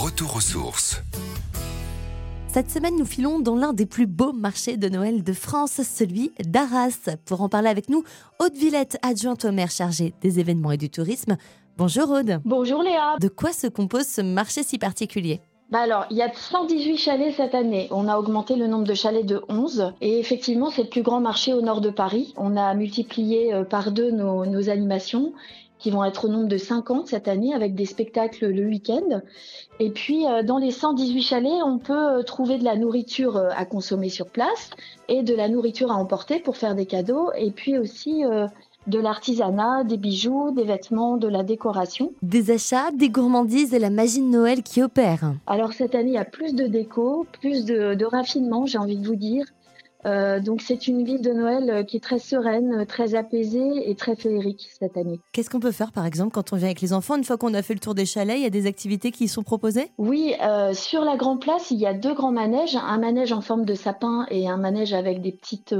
Retour aux sources. Cette semaine, nous filons dans l'un des plus beaux marchés de Noël de France, celui d'Arras. Pour en parler avec nous, Aude Villette, adjointe au maire chargée des événements et du tourisme. Bonjour Aude. Bonjour Léa. De quoi se compose ce marché si particulier? Bah alors, il y a 118 chalets cette année. On a augmenté le nombre de chalets de 11. Et effectivement, c'est le plus grand marché au nord de Paris. On a multiplié euh, par deux nos, nos animations qui vont être au nombre de 50 cette année avec des spectacles le week-end. Et puis euh, dans les 118 chalets, on peut euh, trouver de la nourriture à consommer sur place et de la nourriture à emporter pour faire des cadeaux et puis aussi de l'artisanat, des bijoux, des vêtements, de la décoration. Des achats, des gourmandises et la magie de Noël qui opère. Alors cette année, il y a plus de déco, plus de, de raffinement, j'ai envie de vous dire. Euh, donc c'est une ville de Noël euh, qui est très sereine, très apaisée et très féerique cette année. Qu'est-ce qu'on peut faire par exemple quand on vient avec les enfants Une fois qu'on a fait le tour des chalets, il y a des activités qui sont proposées? Oui, euh, sur la Grande Place, il y a deux grands manèges, un manège en forme de sapin et un manège avec des petites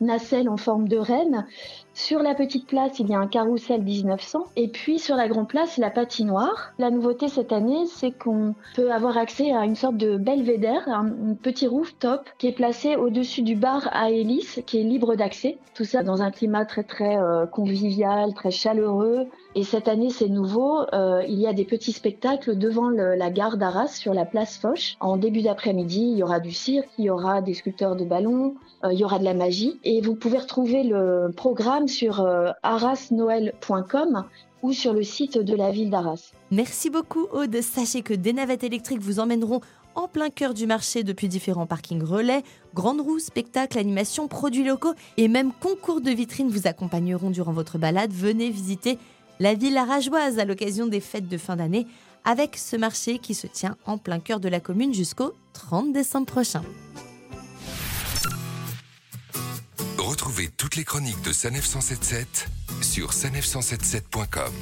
nacelles en forme de reine. Sur la petite place, il y a un carrousel 1900 et puis sur la Grande Place, la patinoire. La nouveauté cette année, c'est qu'on peut avoir accès à une sorte de belvédère, un petit rooftop qui est placé au-dessus du bar à hélice qui est libre d'accès. Tout ça dans un climat très très euh, convivial, très chaleureux. Et cette année, c'est nouveau. Euh, il y a des petits spectacles devant la gare d'Arras sur la place Foch. En début d'après-midi, il y aura du cirque, il y aura des sculpteurs de ballons, euh, il y aura de la magie. Et vous pouvez retrouver le programme sur arrasnoël.com ou sur le site de la ville d'Arras. Merci beaucoup Aude. Sachez que des navettes électriques vous emmèneront en plein cœur du marché depuis différents parkings relais, grandes roues, spectacles, animations, produits locaux et même concours de vitrines vous accompagneront durant votre balade. Venez visiter la ville arageoise à l'occasion des fêtes de fin d'année avec ce marché qui se tient en plein cœur de la commune jusqu'au 30 décembre prochain. Retrouvez toutes les chroniques de Sanef 177 sur sanef177.com.